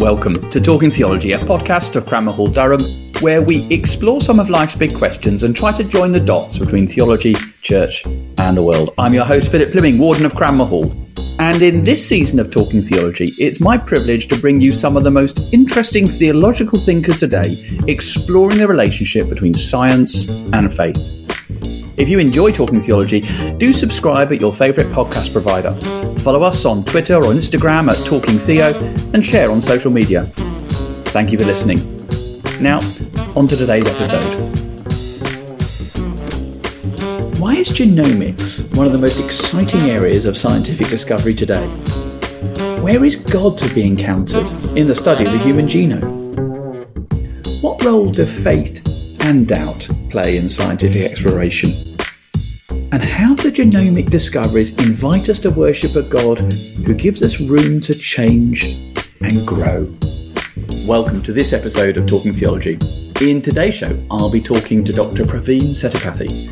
Welcome to Talking Theology, a podcast of Cranmer Hall Durham, where we explore some of life's big questions and try to join the dots between theology, church, and the world. I'm your host, Philip Plyming, Warden of Cranmer Hall. And in this season of Talking Theology, it's my privilege to bring you some of the most interesting theological thinkers today, exploring the relationship between science and faith. If you enjoy Talking Theology, do subscribe at your favourite podcast provider. Follow us on Twitter or Instagram at Talking Theo and share on social media. Thank you for listening. Now, on to today's episode. Why is genomics one of the most exciting areas of scientific discovery today? Where is God to be encountered in the study of the human genome? What role do faith and doubt play in scientific exploration? And how do genomic discoveries invite us to worship a God who gives us room to change and grow? Welcome to this episode of Talking Theology. In today's show, I'll be talking to Dr. Praveen Sethupathy.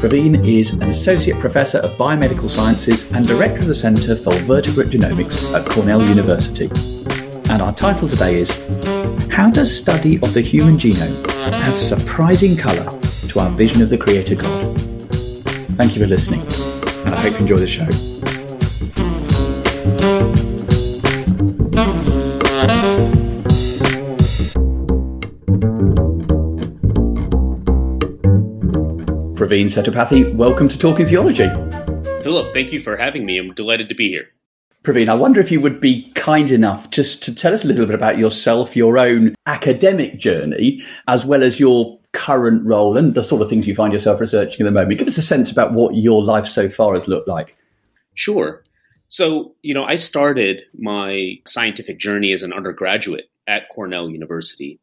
Praveen is an Associate Professor of Biomedical Sciences and Director of the Centre for Vertebrate Genomics at Cornell University. And our title today is How Does Study of the Human Genome Add Surprising Colour to Our Vision of the Creator God? Thank you for listening, and I hope you enjoy the show. Praveen Sethupathy, welcome to Talking Theology. Philip, thank you for having me. I'm delighted to be here. Praveen, I wonder if you would be kind enough just to tell us a little bit about yourself, your own academic journey, as well as your current role and the sort of things you find yourself researching at the moment. Give us a sense about what your life so far has looked like. Sure. So, you know, I started my scientific journey as an undergraduate at Cornell University.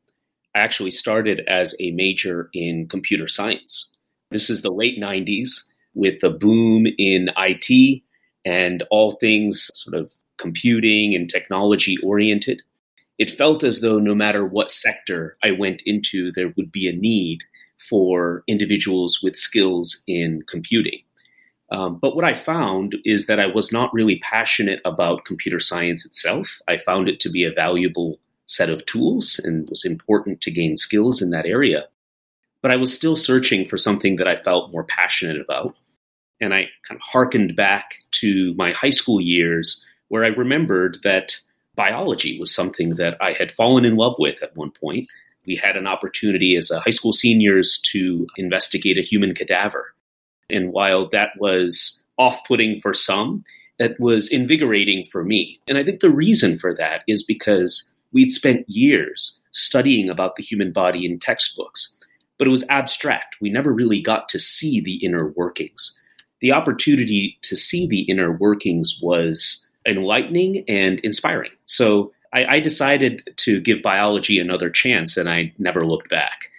I actually started as a major in computer science. This is the late 90s with the boom in IT and all things sort of computing and technology oriented it felt as though no matter what sector I went into, there would be a need for individuals with skills in computing. Um, but what I found is that I was not really passionate about computer science itself. I found it to be a valuable set of tools and was important to gain skills in that area. But I was still searching for something that I felt more passionate about. And I kind of harkened back to my high school years where I remembered that biology was something that I had fallen in love with at one point. We had an opportunity as high school seniors to investigate a human cadaver. And while that was off putting for some, it was invigorating for me. And I think the reason for that is because we'd spent years studying about the human body in textbooks, but it was abstract. We never really got to see the inner workings. The opportunity to see the inner workings was enlightening and inspiring. So I, I decided to give biology another chance, and I never looked back.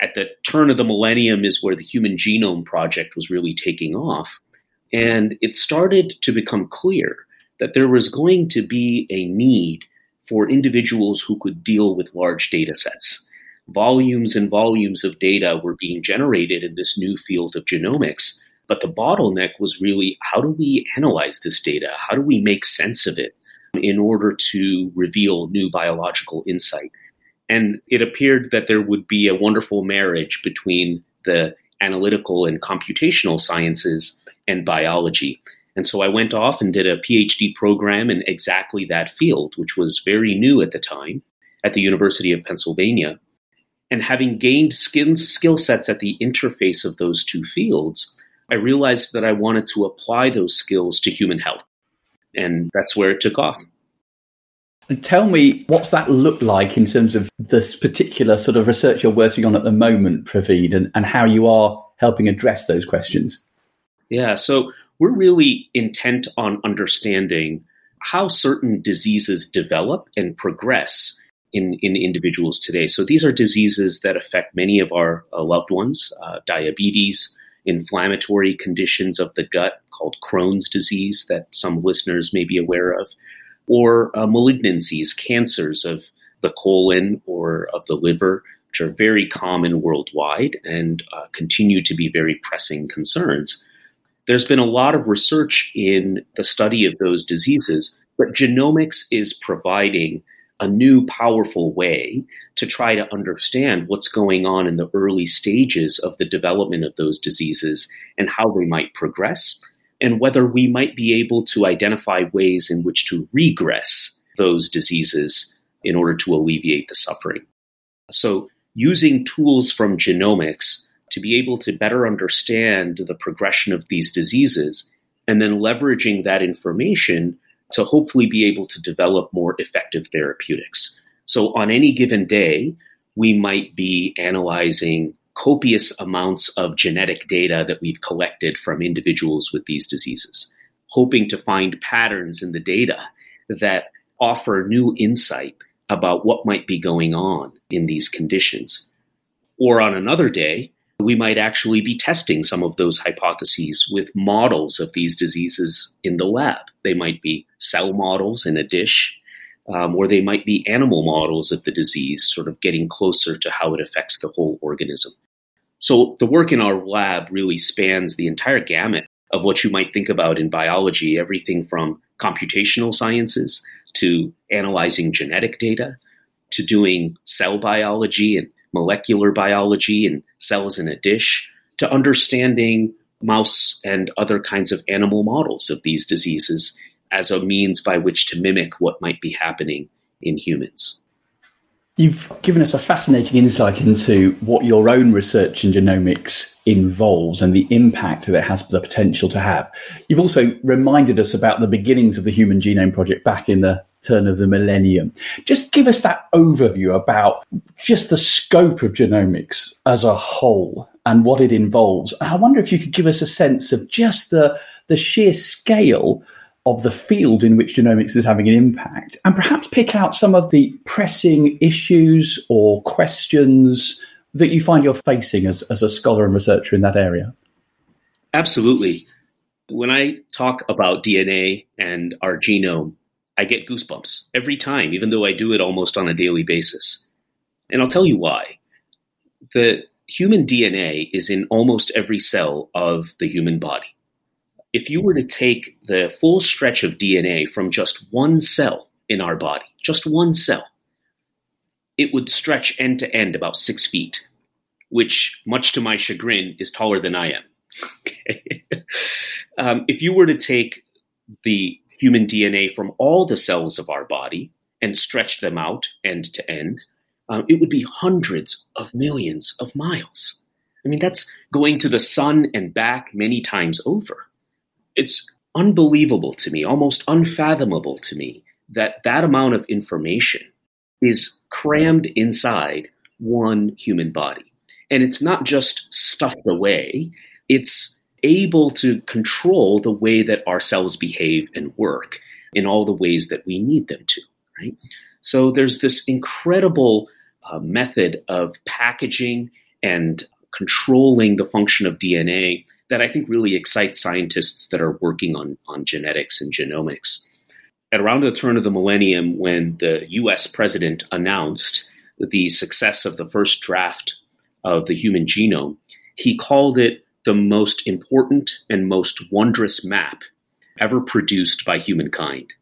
At the turn of the millennium is where the Human Genome Project was really taking off. And it started to become clear that there was going to be a need for individuals who could deal with large data sets. Volumes and volumes of data were being generated in this new field of genomics, but the bottleneck was really how do we analyze this data? How do we make sense of it in order to reveal new biological insight? And it appeared that there would be a wonderful marriage between the analytical and computational sciences and biology. And so I went off and did a PhD program in exactly that field, which was very new at the time at the University of Pennsylvania. And having gained skill sets at the interface of those two fields, I realized that I wanted to apply those skills to human health. And that's where it took off. And tell me, what's that look like in terms of this particular sort of research you're working on at the moment, Praveen, and, and how you are helping address those questions? Yeah, so we're really intent on understanding how certain diseases develop and progress in, in individuals today. So these are diseases that affect many of our uh, loved ones uh, diabetes, inflammatory conditions of the gut called Crohn's disease that some listeners may be aware of, or uh, malignancies, cancers of the colon or of the liver, which are very common worldwide and uh, continue to be very pressing concerns. There's been a lot of research in the study of those diseases, but genomics is providing a new powerful way to try to understand what's going on in the early stages of the development of those diseases and how they might progress, and whether we might be able to identify ways in which to regress those diseases in order to alleviate the suffering. So, using tools from genomics to be able to better understand the progression of these diseases and then leveraging that information to hopefully be able to develop more effective therapeutics. So, on any given day, we might be analyzing copious amounts of genetic data that we've collected from individuals with these diseases, hoping to find patterns in the data that offer new insight about what might be going on in these conditions. Or on another day, we might actually be testing some of those hypotheses with models of these diseases in the lab. They might be cell models in a dish, um, or they might be animal models of the disease, sort of getting closer to how it affects the whole organism. So the work in our lab really spans the entire gamut of what you might think about in biology, everything from computational sciences to analyzing genetic data to doing cell biology and molecular biology and cells in a dish to understanding mouse and other kinds of animal models of these diseases as a means by which to mimic what might be happening in humans. You've given us a fascinating insight into what your own research in genomics involves and the impact that it has the potential to have. You've also reminded us about the beginnings of the Human Genome Project back in the turn of the millennium. Just give us that overview about just the scope of genomics as a whole and what it involves. I wonder if you could give us a sense of just the, the sheer scale of the field in which genomics is having an impact, and perhaps pick out some of the pressing issues or questions that you find you're facing as, as a scholar and researcher in that area. Absolutely. When I talk about DNA and our genome, I get goosebumps every time, even though I do it almost on a daily basis. And I'll tell you why. The human DNA is in almost every cell of the human body if you were to take the full stretch of DNA from just one cell in our body, just one cell, it would stretch end to end about six feet, which, much to my chagrin, is taller than I am. Okay. um, if you were to take the human DNA from all the cells of our body and stretch them out end to end, um, it would be hundreds of millions of miles. I mean, that's going to the sun and back many times over it's unbelievable to me, almost unfathomable to me, that that amount of information is crammed inside one human body. And it's not just stuffed away, it's able to control the way that our cells behave and work in all the ways that we need them to, right? So there's this incredible uh, method of packaging and controlling the function of DNA that I think really excites scientists that are working on, on genetics and genomics. At around the turn of the millennium, when the US president announced the success of the first draft of the human genome, he called it the most important and most wondrous map ever produced by humankind.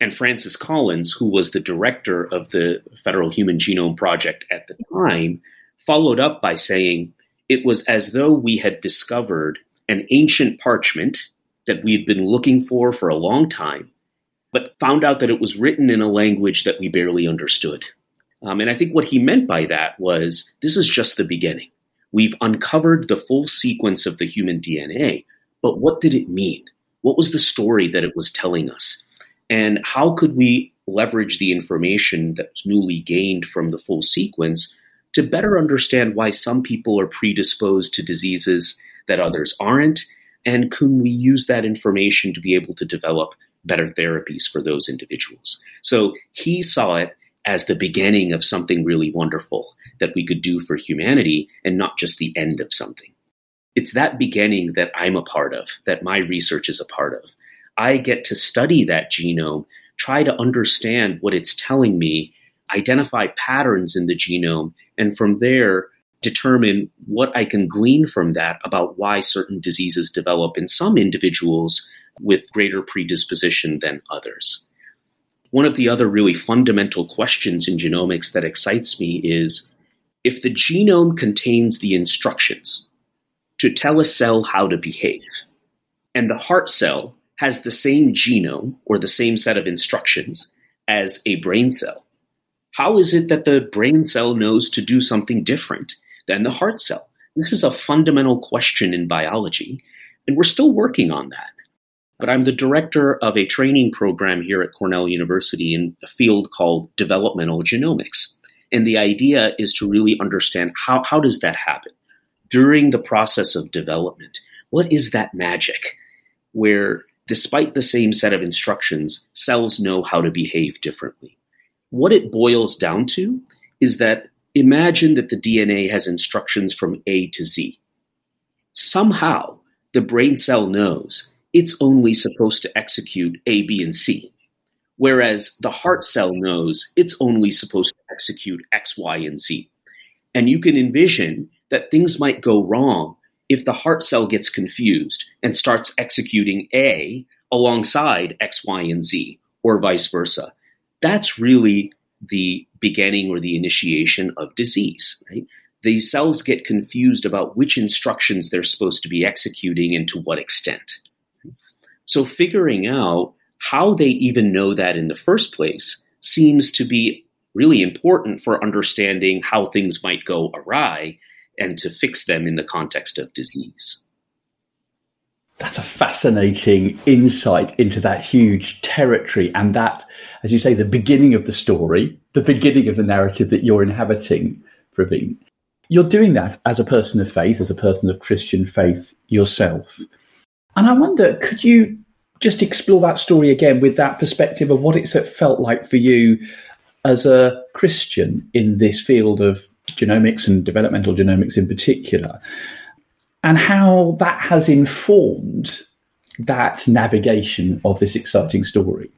And Francis Collins, who was the director of the Federal Human Genome Project at the time, followed up by saying, it was as though we had discovered an ancient parchment that we had been looking for for a long time, but found out that it was written in a language that we barely understood. Um, and I think what he meant by that was this is just the beginning. We've uncovered the full sequence of the human DNA, but what did it mean? What was the story that it was telling us? And how could we leverage the information that was newly gained from the full sequence to better understand why some people are predisposed to diseases that others aren't, and can we use that information to be able to develop better therapies for those individuals? So he saw it as the beginning of something really wonderful that we could do for humanity and not just the end of something. It's that beginning that I'm a part of, that my research is a part of. I get to study that genome, try to understand what it's telling me, identify patterns in the genome, and from there determine what I can glean from that about why certain diseases develop in some individuals with greater predisposition than others. One of the other really fundamental questions in genomics that excites me is if the genome contains the instructions to tell a cell how to behave, and the heart cell has the same genome or the same set of instructions as a brain cell, how is it that the brain cell knows to do something different than the heart cell? This is a fundamental question in biology, and we're still working on that. But I'm the director of a training program here at Cornell University in a field called developmental genomics. And the idea is to really understand how, how does that happen? During the process of development, what is that magic where despite the same set of instructions, cells know how to behave differently? What it boils down to is that imagine that the DNA has instructions from A to Z. Somehow, the brain cell knows it's only supposed to execute A, B, and C, whereas the heart cell knows it's only supposed to execute X, Y, and Z. And you can envision that things might go wrong if the heart cell gets confused and starts executing A alongside X, Y, and Z, or vice versa that's really the beginning or the initiation of disease, right? These cells get confused about which instructions they're supposed to be executing and to what extent. So figuring out how they even know that in the first place seems to be really important for understanding how things might go awry and to fix them in the context of disease that's a fascinating insight into that huge territory and that, as you say, the beginning of the story, the beginning of the narrative that you're inhabiting, Praveen. You're doing that as a person of faith, as a person of Christian faith yourself. And I wonder, could you just explore that story again with that perspective of what it's felt like for you as a Christian in this field of genomics and developmental genomics in particular? And how that has informed that navigation of this exciting story.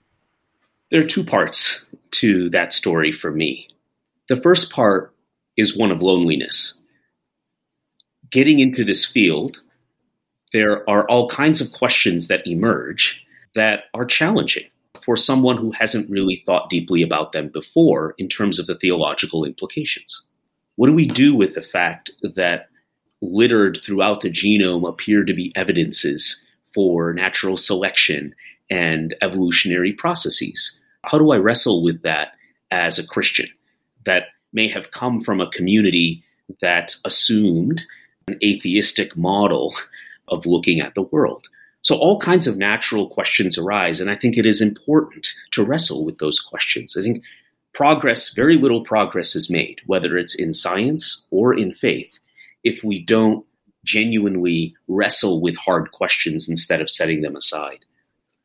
There are two parts to that story for me. The first part is one of loneliness. Getting into this field, there are all kinds of questions that emerge that are challenging for someone who hasn't really thought deeply about them before in terms of the theological implications. What do we do with the fact that littered throughout the genome appear to be evidences for natural selection and evolutionary processes. How do I wrestle with that as a Christian that may have come from a community that assumed an atheistic model of looking at the world? So, all kinds of natural questions arise, and I think it is important to wrestle with those questions. I think progress, very little progress is made, whether it's in science or in faith, if we don't genuinely wrestle with hard questions instead of setting them aside.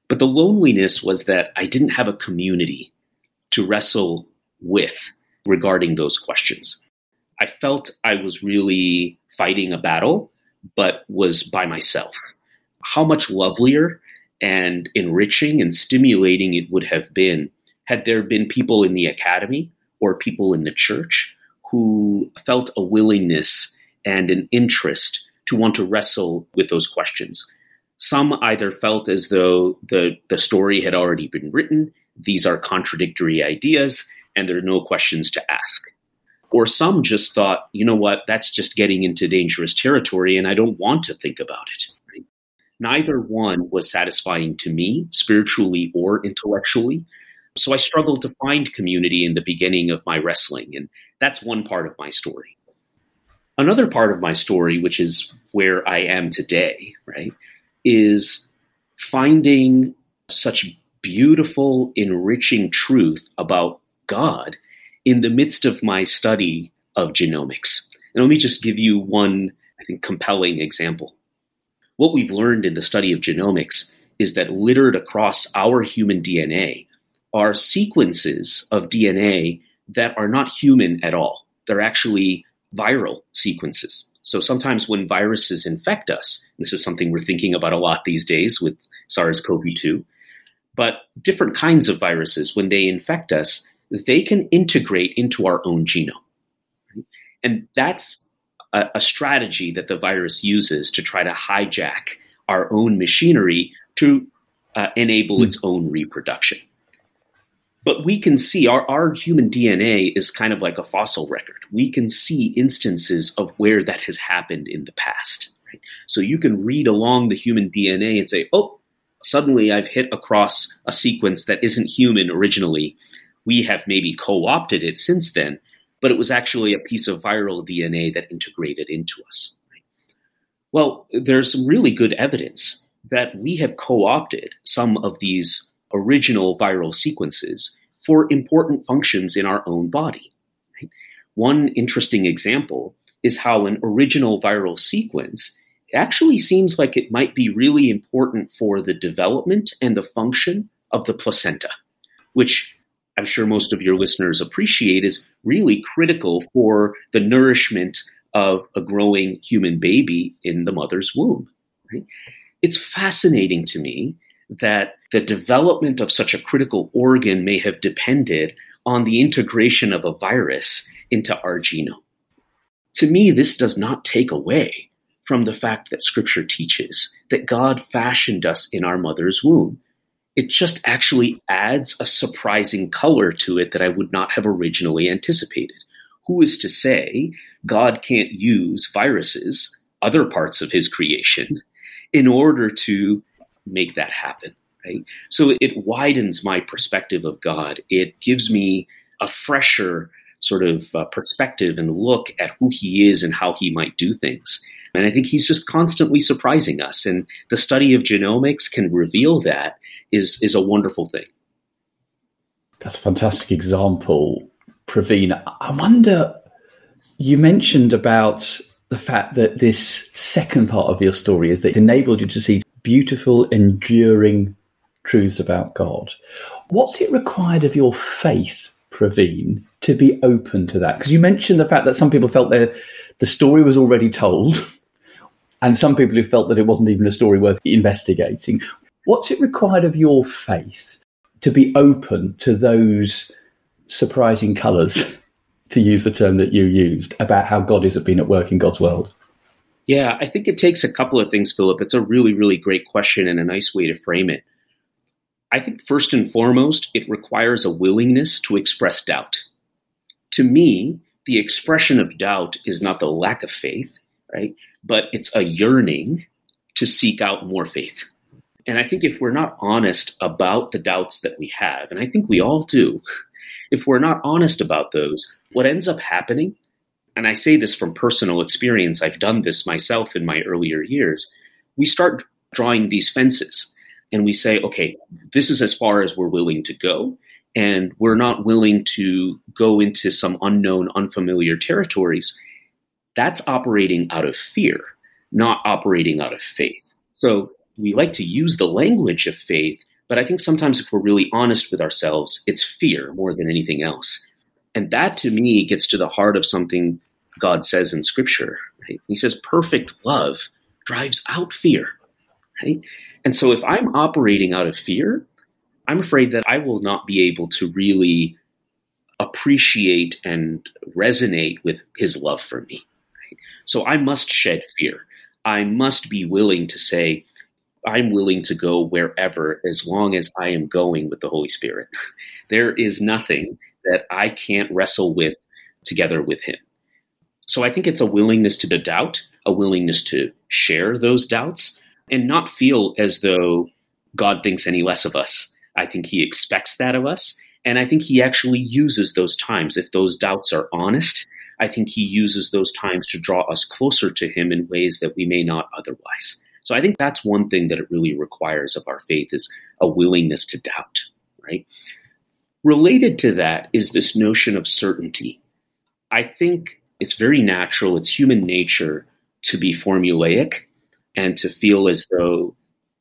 But the loneliness was that I didn't have a community to wrestle with regarding those questions. I felt I was really fighting a battle, but was by myself. How much lovelier and enriching and stimulating it would have been had there been people in the academy or people in the church who felt a willingness and an interest to want to wrestle with those questions. Some either felt as though the, the story had already been written, these are contradictory ideas, and there are no questions to ask. Or some just thought, you know what, that's just getting into dangerous territory, and I don't want to think about it. Right? Neither one was satisfying to me, spiritually or intellectually. So I struggled to find community in the beginning of my wrestling, and that's one part of my story. Another part of my story, which is where I am today, right, is finding such beautiful, enriching truth about God in the midst of my study of genomics. And let me just give you one, I think, compelling example. What we've learned in the study of genomics is that littered across our human DNA are sequences of DNA that are not human at all. They're actually viral sequences. So sometimes when viruses infect us, this is something we're thinking about a lot these days with SARS CoV 2, but different kinds of viruses, when they infect us, they can integrate into our own genome. And that's a, a strategy that the virus uses to try to hijack our own machinery to uh, enable mm. its own reproduction. But we can see our, our human DNA is kind of like a fossil record. We can see instances of where that has happened in the past. Right? So you can read along the human DNA and say, oh, suddenly I've hit across a sequence that isn't human originally. We have maybe co opted it since then, but it was actually a piece of viral DNA that integrated into us. Well, there's some really good evidence that we have co opted some of these original viral sequences for important functions in our own body. Right? One interesting example is how an original viral sequence actually seems like it might be really important for the development and the function of the placenta, which I'm sure most of your listeners appreciate is really critical for the nourishment of a growing human baby in the mother's womb. Right? It's fascinating to me that the development of such a critical organ may have depended on the integration of a virus into our genome. To me, this does not take away from the fact that Scripture teaches that God fashioned us in our mother's womb. It just actually adds a surprising color to it that I would not have originally anticipated. Who is to say God can't use viruses, other parts of his creation, in order to make that happen? Right? So it widens my perspective of God. It gives me a fresher sort of uh, perspective and look at who he is and how he might do things. And I think he's just constantly surprising us. And the study of genomics can reveal that is, is a wonderful thing. That's a fantastic example, Praveen. I wonder, you mentioned about the fact that this second part of your story is that it enabled you to see beautiful, enduring truths about God. What's it required of your faith, Praveen, to be open to that? Because you mentioned the fact that some people felt that the story was already told, and some people who felt that it wasn't even a story worth investigating. What's it required of your faith to be open to those surprising colours, to use the term that you used, about how God is has been at work in God's world? Yeah, I think it takes a couple of things, Philip. It's a really, really great question and a nice way to frame it. I think first and foremost, it requires a willingness to express doubt. To me, the expression of doubt is not the lack of faith, right? But it's a yearning to seek out more faith. And I think if we're not honest about the doubts that we have, and I think we all do, if we're not honest about those, what ends up happening, and I say this from personal experience, I've done this myself in my earlier years, we start drawing these fences and we say, okay, this is as far as we're willing to go. And we're not willing to go into some unknown, unfamiliar territories. That's operating out of fear, not operating out of faith. So we like to use the language of faith, but I think sometimes if we're really honest with ourselves, it's fear more than anything else. And that to me gets to the heart of something God says in Scripture. Right? He says, perfect love drives out fear. Right? And so if I'm operating out of fear, I'm afraid that I will not be able to really appreciate and resonate with his love for me. Right? So I must shed fear. I must be willing to say, I'm willing to go wherever as long as I am going with the Holy Spirit. there is nothing that I can't wrestle with together with him. So I think it's a willingness to doubt, a willingness to share those doubts, and not feel as though God thinks any less of us. I think He expects that of us. And I think He actually uses those times. If those doubts are honest, I think He uses those times to draw us closer to Him in ways that we may not otherwise. So I think that's one thing that it really requires of our faith is a willingness to doubt, right? Related to that is this notion of certainty. I think it's very natural, it's human nature to be formulaic and to feel as though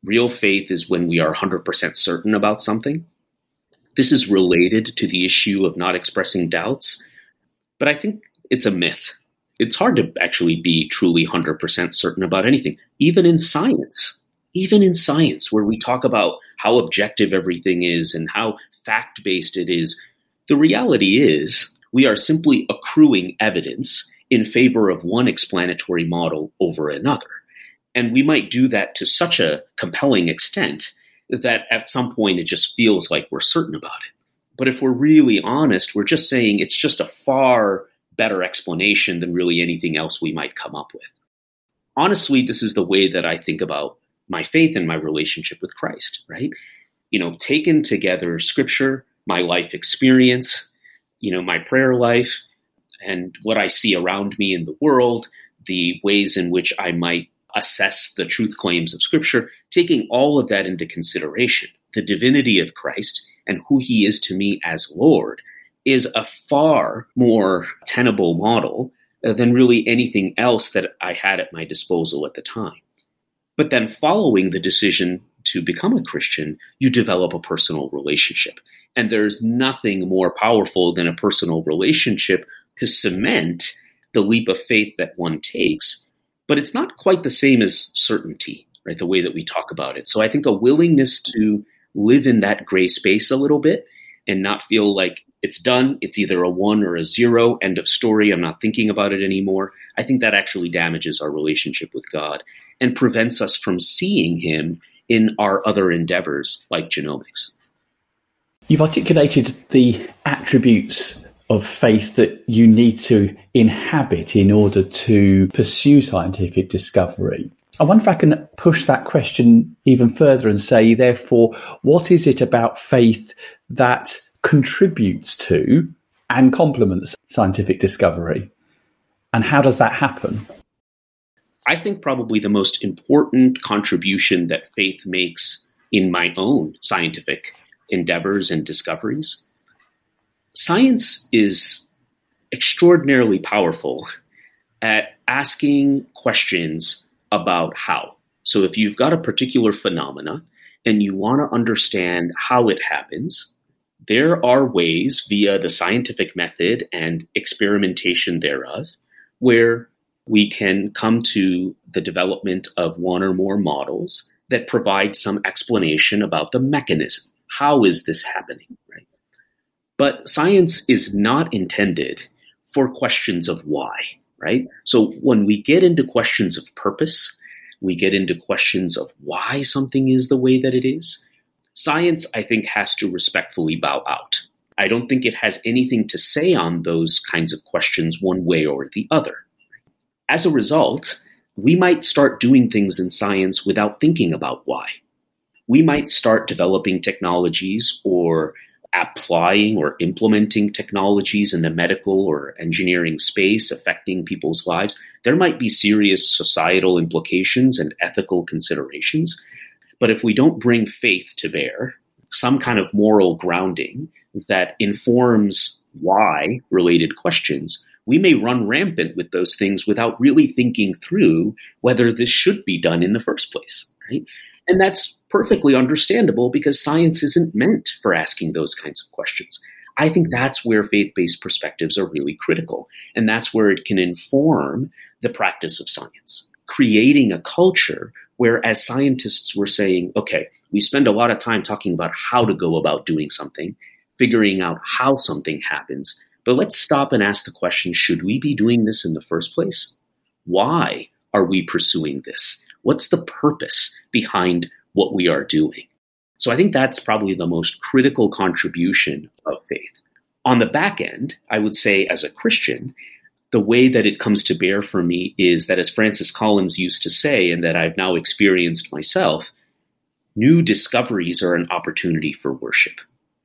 real faith is when we are 100% certain about something. This is related to the issue of not expressing doubts, but I think it's a myth. It's hard to actually be truly 100% certain about anything, even in science. Even in science, where we talk about how objective everything is and how fact based it is, the reality is we are simply accruing evidence in favor of one explanatory model over another. And we might do that to such a compelling extent that at some point it just feels like we're certain about it. But if we're really honest, we're just saying it's just a far better explanation than really anything else we might come up with. Honestly, this is the way that I think about my faith and my relationship with Christ, right? You know, taken together scripture, my life experience, you know, my prayer life, and what I see around me in the world, the ways in which I might assess the truth claims of scripture, taking all of that into consideration, the divinity of Christ and who he is to me as Lord is a far more tenable model than really anything else that I had at my disposal at the time. But then, following the decision to become a Christian, you develop a personal relationship. And there's nothing more powerful than a personal relationship to cement the leap of faith that one takes. But it's not quite the same as certainty, right? The way that we talk about it. So I think a willingness to live in that gray space a little bit and not feel like it's done, it's either a one or a zero, end of story, I'm not thinking about it anymore. I think that actually damages our relationship with God and prevents us from seeing Him in our other endeavors like genomics. You've articulated the attributes of faith that you need to inhabit in order to pursue scientific discovery. I wonder if I can push that question even further and say, therefore, what is it about faith that contributes to and complements scientific discovery? And how does that happen? I think probably the most important contribution that faith makes in my own scientific endeavors and discoveries. Science is extraordinarily powerful at asking questions about how. So if you've got a particular phenomena and you want to understand how it happens, there are ways via the scientific method and experimentation thereof where we can come to the development of one or more models that provide some explanation about the mechanism. How is this happening? Right? But science is not intended for questions of why, right? So when we get into questions of purpose, we get into questions of why something is the way that it is. Science, I think, has to respectfully bow out. I don't think it has anything to say on those kinds of questions one way or the other. As a result, we might start doing things in science without thinking about why. We might start developing technologies or applying or implementing technologies in the medical or engineering space affecting people's lives. There might be serious societal implications and ethical considerations. But if we don't bring faith to bear, some kind of moral grounding that informs why related questions, we may run rampant with those things without really thinking through whether this should be done in the first place, right? And that's perfectly understandable because science isn't meant for asking those kinds of questions. I think that's where faith based perspectives are really critical. And that's where it can inform the practice of science, creating a culture where, as scientists, we're saying, okay, we spend a lot of time talking about how to go about doing something, figuring out how something happens. But let's stop and ask the question should we be doing this in the first place? Why are we pursuing this? What's the purpose behind what we are doing? So I think that's probably the most critical contribution of faith. On the back end, I would say as a Christian, the way that it comes to bear for me is that, as Francis Collins used to say, and that I've now experienced myself, new discoveries are an opportunity for worship.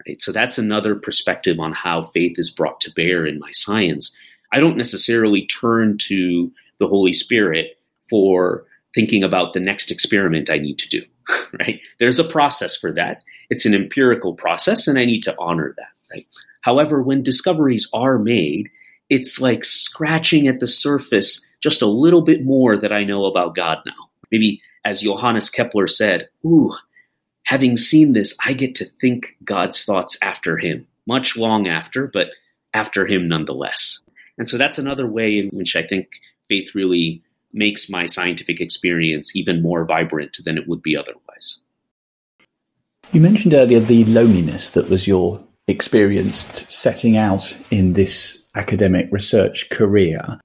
Right? So that's another perspective on how faith is brought to bear in my science. I don't necessarily turn to the Holy Spirit for thinking about the next experiment I need to do, right? There's a process for that. It's an empirical process, and I need to honor that, right? However, when discoveries are made, it's like scratching at the surface just a little bit more that I know about God now. Maybe as Johannes Kepler said, ooh, having seen this, I get to think God's thoughts after him, much long after, but after him nonetheless. And so that's another way in which I think faith really makes my scientific experience even more vibrant than it would be otherwise. You mentioned earlier the loneliness that was your experience setting out in this academic research career.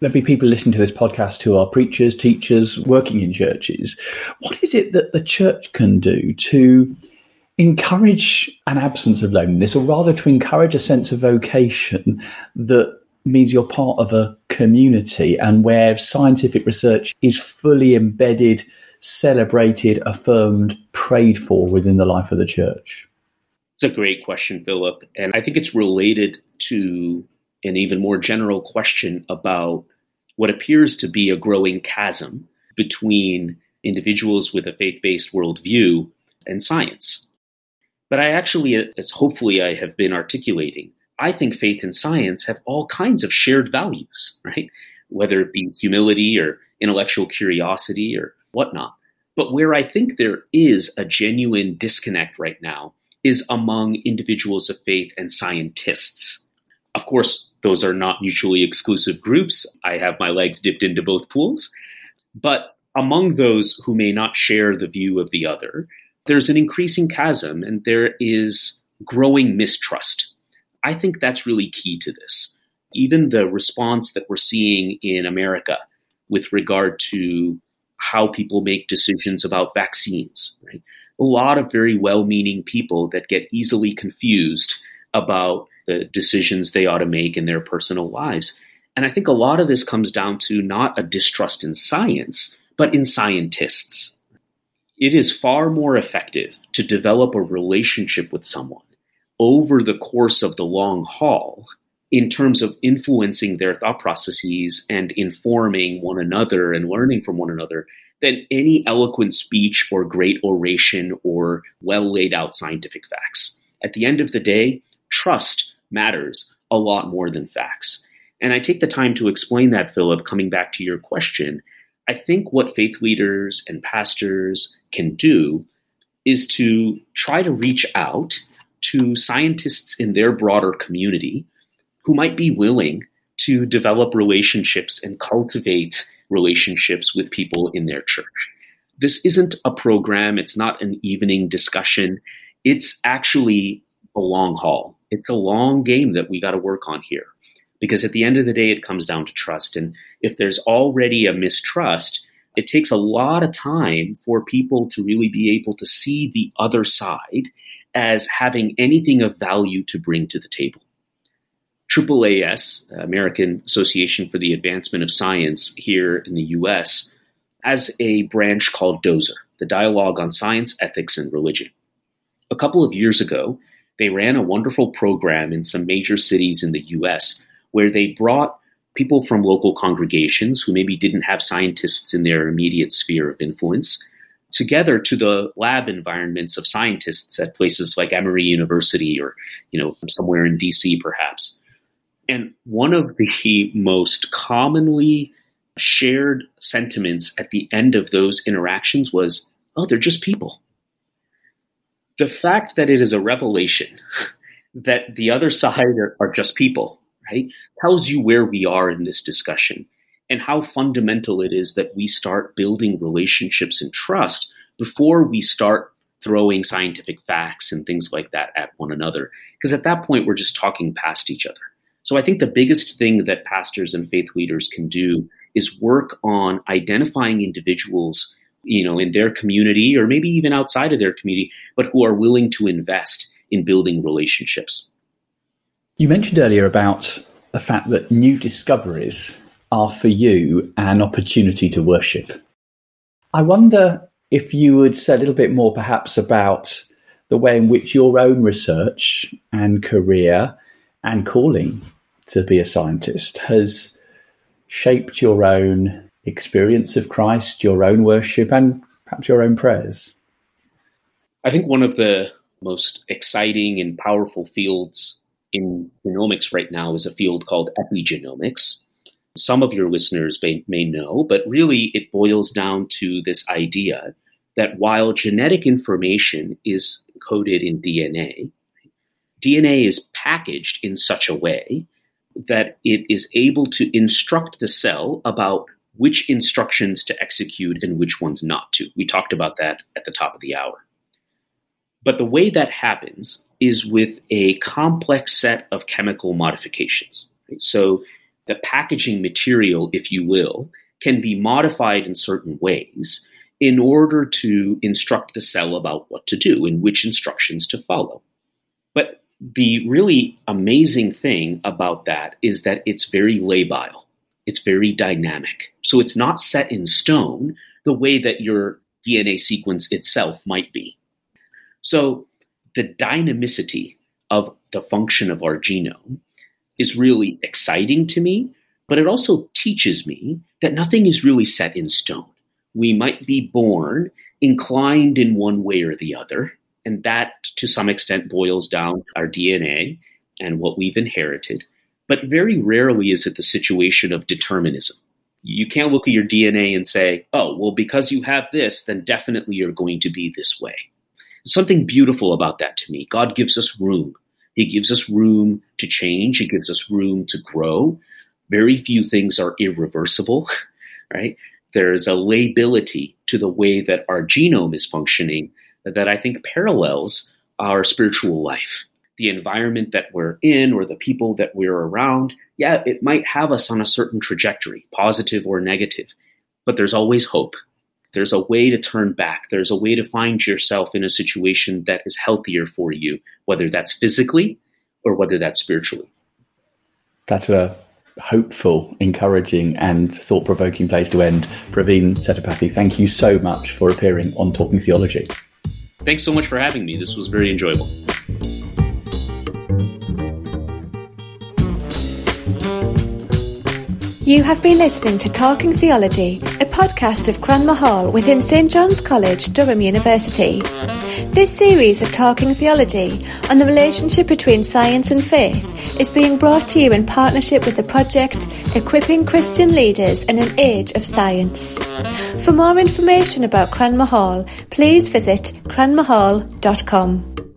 There'll be people listening to this podcast who are preachers, teachers, working in churches. What is it that the church can do to encourage an absence of loneliness, or rather to encourage a sense of vocation that means you're part of a community and where scientific research is fully embedded, celebrated, affirmed, prayed for within the life of the church? It's a great question, Philip. And I think it's related to an even more general question about what appears to be a growing chasm between individuals with a faith based worldview and science. But I actually, as hopefully I have been articulating, I think faith and science have all kinds of shared values, right? Whether it be humility or intellectual curiosity or whatnot. But where I think there is a genuine disconnect right now is among individuals of faith and scientists. Of course, those are not mutually exclusive groups. I have my legs dipped into both pools. But among those who may not share the view of the other, there's an increasing chasm and there is growing mistrust. I think that's really key to this. Even the response that we're seeing in America with regard to how people make decisions about vaccines, right? A lot of very well meaning people that get easily confused about the decisions they ought to make in their personal lives. And I think a lot of this comes down to not a distrust in science, but in scientists. It is far more effective to develop a relationship with someone over the course of the long haul in terms of influencing their thought processes and informing one another and learning from one another than any eloquent speech or great oration or well laid out scientific facts. At the end of the day, trust matters a lot more than facts. And I take the time to explain that, Philip, coming back to your question, I think what faith leaders and pastors can do is to try to reach out to scientists in their broader community who might be willing to develop relationships and cultivate relationships with people in their church. This isn't a program, it's not an evening discussion. It's actually a long haul. It's a long game that we got to work on here. Because at the end of the day, it comes down to trust. And if there's already a mistrust, it takes a lot of time for people to really be able to see the other side as having anything of value to bring to the table. AAAS, American Association for the Advancement of Science here in the US, has a branch called DoSER, the Dialogue on Science, Ethics, and Religion. A couple of years ago, they ran a wonderful program in some major cities in the US where they brought people from local congregations who maybe didn't have scientists in their immediate sphere of influence together to the lab environments of scientists at places like Emory University or you know somewhere in DC perhaps. And one of the most commonly shared sentiments at the end of those interactions was, oh, they're just people. The fact that it is a revelation that the other side are, are just people right, tells you where we are in this discussion and how fundamental it is that we start building relationships and trust before we start throwing scientific facts and things like that at one another. Because at that point, we're just talking past each other. So I think the biggest thing that pastors and faith leaders can do is work on identifying individuals, you know, in their community or maybe even outside of their community, but who are willing to invest in building relationships. You mentioned earlier about the fact that new discoveries are for you an opportunity to worship. I wonder if you would say a little bit more perhaps about the way in which your own research and career and calling to be a scientist has shaped your own experience of Christ, your own worship, and perhaps your own prayers. I think one of the most exciting and powerful fields in genomics right now is a field called epigenomics. Some of your listeners may, may know, but really it boils down to this idea that while genetic information is coded in DNA, DNA is packaged in such a way that it is able to instruct the cell about which instructions to execute and which ones not to. We talked about that at the top of the hour. But the way that happens is with a complex set of chemical modifications. So the packaging material, if you will, can be modified in certain ways in order to instruct the cell about what to do and which instructions to follow. But the really amazing thing about that is that it's very labile. It's very dynamic. So it's not set in stone the way that your DNA sequence itself might be. So the dynamicity of the function of our genome is really exciting to me, but it also teaches me that nothing is really set in stone. We might be born inclined in one way or the other, and that to some extent boils down to our DNA and what we've inherited. But very rarely is it the situation of determinism. You can't look at your DNA and say, oh, well, because you have this, then definitely you're going to be this way. Something beautiful about that to me. God gives us room. He gives us room to change. He gives us room to grow. Very few things are irreversible, right? There's a lability to the way that our genome is functioning that I think parallels our spiritual life. The environment that we're in or the people that we're around, yeah, it might have us on a certain trajectory, positive or negative, but there's always hope. There's a way to turn back. There's a way to find yourself in a situation that is healthier for you, whether that's physically or whether that's spiritually. That's a hopeful, encouraging, and thought provoking place to end. Praveen Sethupathy, thank you so much for appearing on Talking Theology. Thanks so much for having me. This was very enjoyable. You have been listening to Talking Theology, a podcast of Cranmer Hall within St John's College, Durham University. This series of Talking Theology on the relationship between science and faith is being brought to you in partnership with the project Equipping Christian Leaders in an Age of Science. For more information about Cranmer Hall, please visit cranmerhall.com.